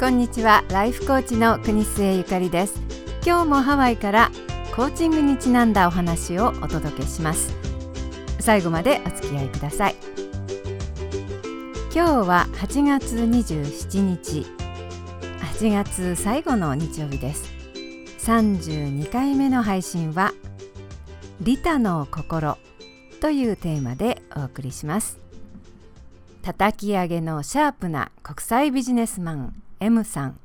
こんにちは。ライフコーチの国末ゆかりです。今日もハワイからコーチングにちなんだお話をお届けします。最後までお付き合いください。今日は8月27日。8月最後の日曜日です。32回目の配信はリタの心というテーマでお送りします。叩き上げのシャープな国際ビジネスマン M さん。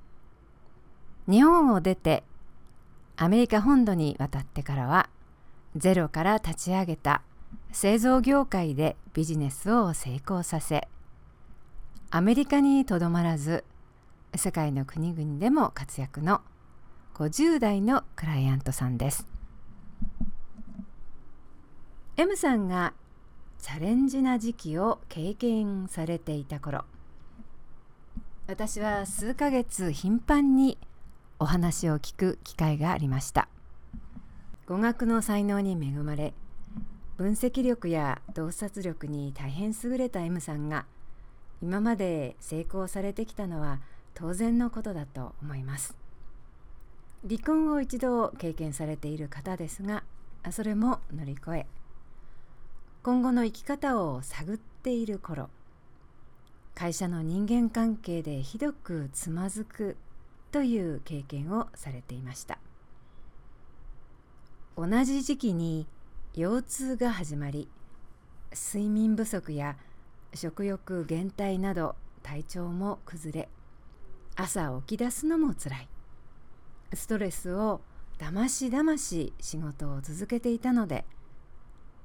日本を出てアメリカ本土に渡ってからはゼロから立ち上げた製造業界でビジネスを成功させアメリカにとどまらず世界の国々でも活躍の50代のクライアントさんです。M さんがチャレンジな時期を経験されていた頃私は数ヶ月頻繁にお話を聞く機会がありました。語学の才能に恵まれ分析力や洞察力に大変優れた M さんが今まで成功されてきたのは当然のことだと思います。離婚を一度経験されている方ですがそれも乗り越え今後の生き方を探っている頃会社の人間関係でひどくつまずくという経験をされていました。同じ時期に腰痛が始まり睡眠不足や食欲減退など体調も崩れ朝起き出すのもつらい。ストレスをだましだまし仕事を続けていたので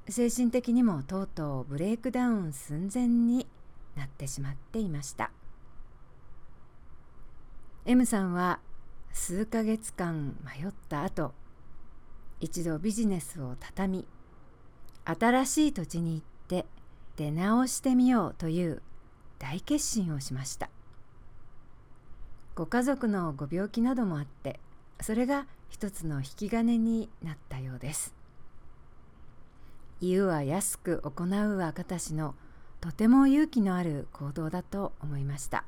精神的にもとうとうブレイクダウン寸前になってしまっていました。M さんは数ヶ月間迷った後一度ビジネスを畳み新しい土地に行って出直してみようという大決心をしました。ご家族のご病気などもあってそれが一つの引き金になったようです。言うは安く行うは私のとても勇気のある行動だと思いました。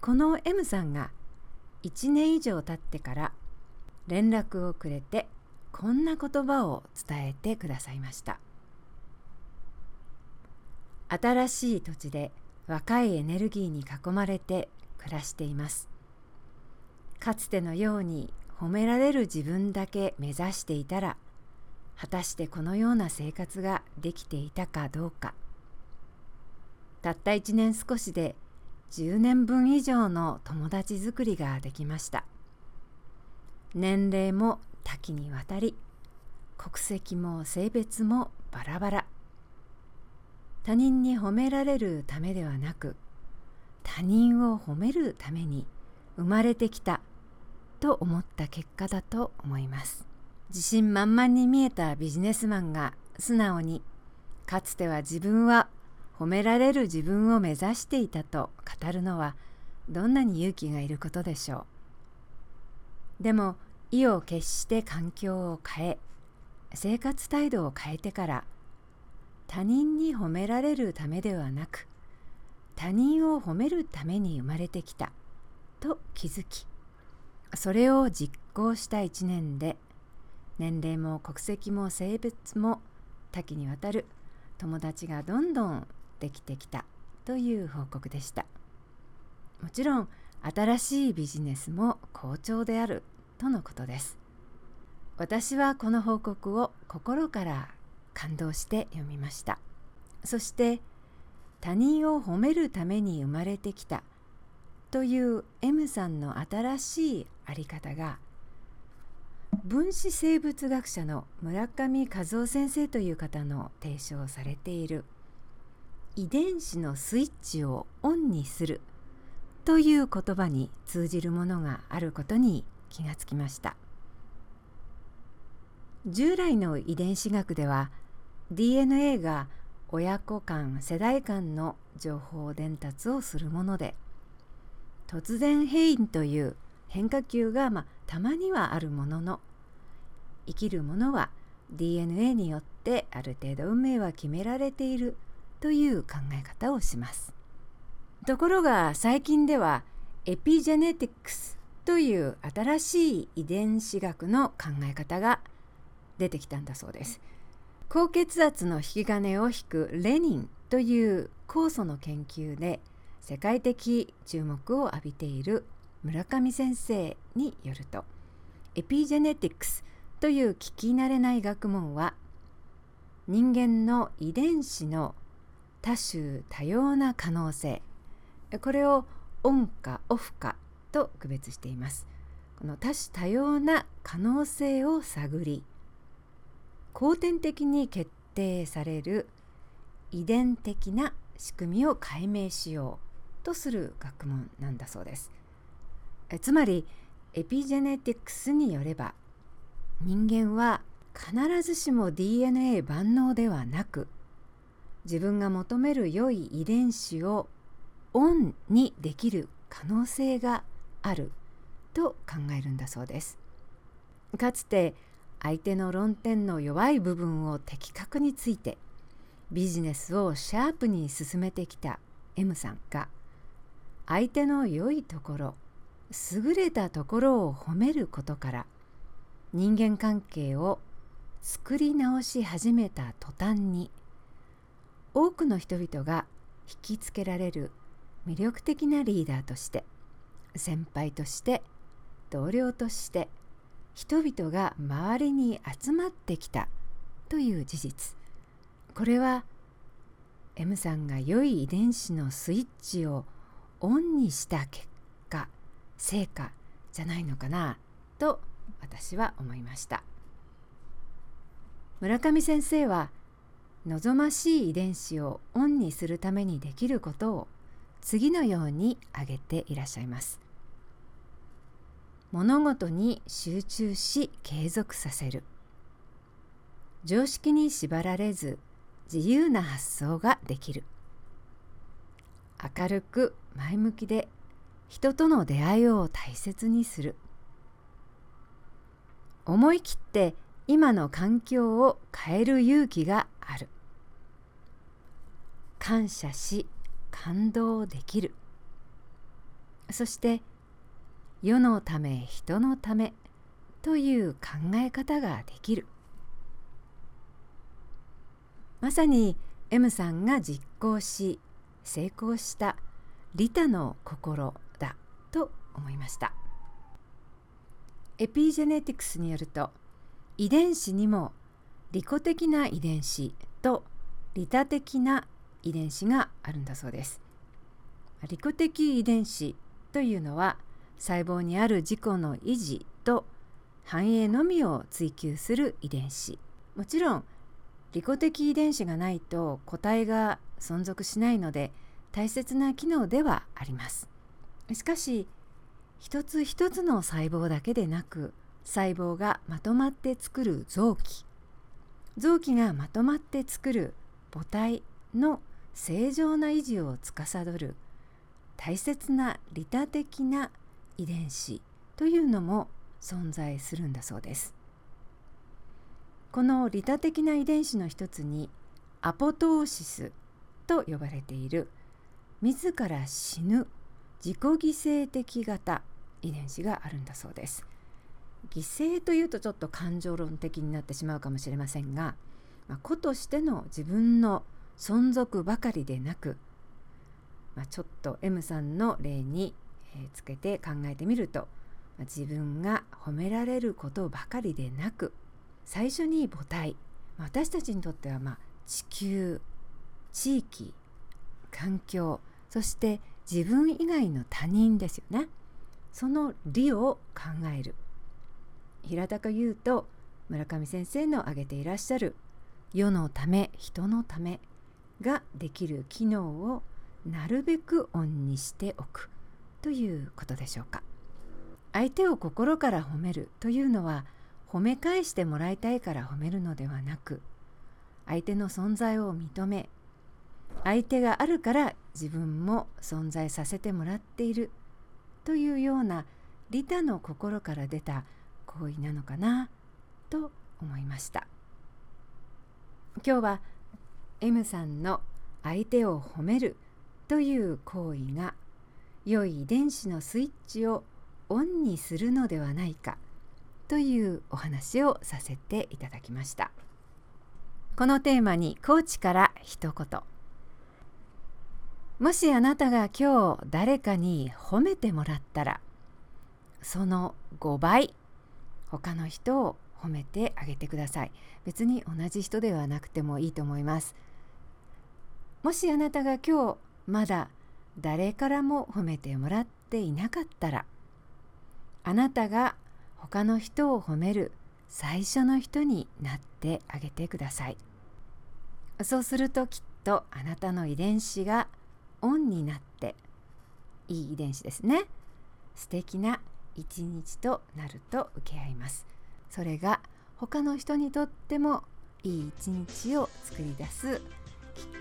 この M さんが1年以上経ってから連絡をくれてこんな言葉を伝えてくださいました。新しい土地で若いエネルギーに囲まれて暮らしています。かつてのように褒められる自分だけ目指していたら果たしてこのような生活ができていたかどうか。たった1年少しで10年分以上の友達作りができました。年齢も多岐にわたり国籍も性別もバラバラ。他人に褒められるためではなく他人を褒めるために生まれてきたと思った結果だと思います。自信満々に見えたビジネスマンが素直にかつては自分は褒められる自分を目指していたと語るのはどんなに勇気がいることでしょう。でも意を決して環境を変え生活態度を変えてから他人に褒められるためではなく他人を褒めるために生まれてきたと気づきそれを実行した一年で年齢も国籍も性別も多岐にわたる友達がどんどんできてきたという報告でした。もちろん新しいビジネスも好調であるとのことです。私はこの報告を心から感動して読みました。そして他人を褒めるために生まれてきたという M さんの新しい在り方が分子生物学者の村上和夫先生という方の提唱されている遺伝子のスイッチをオンにするという言葉に通じるものがあることに気がつきました。従来の遺伝子学では DNA が親子間世代間の情報伝達をするもので突然変異という変化球が、まあ、たまにはあるものの生きるものは DNA によってある程度運命は決められているという考え方をしますところが最近ではエピジェネティクスという新しい遺伝子学の考え方が出てきたんだそうです。高血圧の引き金を引くレニンという酵素の研究で世界的注目を浴びている村上先生によるとエピジェネティクスという聞き慣れない学問は人間の遺伝子の多種多様な可能性。これをオンかオフかと区別しています。この多種多様な可能性を探り後天的に決定される遺伝的な仕組みを解明しようとする学問なんだそうです。えつまりエピジェネティクスによれば人間は必ずしも DNA 万能ではなく自分が求める良い遺伝子をオンにできる可能性があると考えるんだそうです。かつて相手の論点の弱い部分を的確についてビジネスをシャープに進めてきた M さんが相手の良いところ優れたところを褒めることから人間関係を作り直し始めた途端に多くの人々が引きつけられる魅力的なリーダーとして先輩として同僚として人々が周りに集まってきたという事実。これは M さんが良い遺伝子のスイッチをオンにした結果成果じゃないのかなと私は思いました。村上先生は望ましい遺伝子をオンにするためにできることを次のように挙げていらっしゃいます。物事に集中し継続させる。常識に縛られず自由な発想ができる。明るく前向きで人との出会いを大切にする。思い切って今の環境を変える勇気がある。感謝し感動できる。そして世のため人のためという考え方ができる。まさに M さんが実行し成功した利他の心だと思いました。エピジェネティクスによると遺伝子にも利己的な遺伝子と利他的な遺伝子があるんだそうです。利己的遺伝子というのは細胞にある自己の維持と繁栄のみを追求する遺伝子。もちろん利己的遺伝子がないと個体が存続しないので大切な機能ではあります。しかし一つ一つの細胞だけでなく細胞がまとまって作る臓器。臓器がまとまって作る母体の正常な維持を司る大切な利他的な遺伝子というのも存在するんだそうです。この利他的な遺伝子の一つにアポトーシスと呼ばれている自ら死ぬ自己犠牲的型遺伝子があるんだそうです。犠牲というとちょっと感情論的になってしまうかもしれませんが、まあ、子としての自分の存続ばかりでなく、まあ、ちょっと M さんの例につけて考えてみるとま自分が褒められることばかりでなく最初に母体ま私たちにとってはま地球地域環境そして自分以外の他人ですよね。その利を考える。平たく言うと村上先生の挙げていらっしゃる世のため人のためができる機能をなるべくオンにしておくということでしょうか。相手を心から褒めるというのは褒め返してもらいたいから褒めるのではなく相手の存在を認め相手があるから自分も存在させてもらっているというような利他の心から出た行為なのかな？と思いました。今日は M さんの相手を褒めるという行為が良い遺伝子のスイッチをオンにするのではないかというお話をさせていただきました。このテーマにコーチから一言。もしあなたが今日誰かに褒めてもらったらその5倍他の人を褒めてあげてください。別に同じ人ではなくてもいいと思います。もしあなたが今日まだ誰からも褒めてもらっていなかったらあなたが他の人を褒める最初の人になってあげてください。そうするときっとあなたの遺伝子がオンになっていい遺伝子ですね。素敵な一日となると受け合います。それが他の人にとってもいい一日を作り出すきっ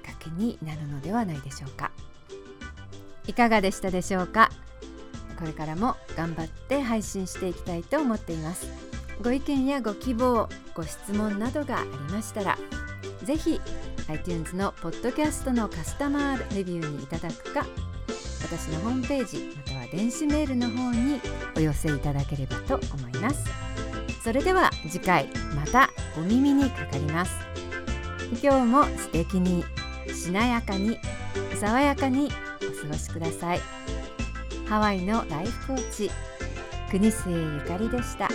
かけになるのではないでしょうか。いかがでしたでしょうか？これからも頑張って配信していきたいと思っています。ご意見やご希望ご質問などがありましたらぜひ iTunes のポッドキャストのカスタマーレビューにいただくか私のホームページまたは電子メールの方にお寄せいただければと思います。それでは次回またお耳にかかります。今日も素敵にしなやかに爽やかにお過ごしください。ハワイのライフコーチ国末ゆかりでした。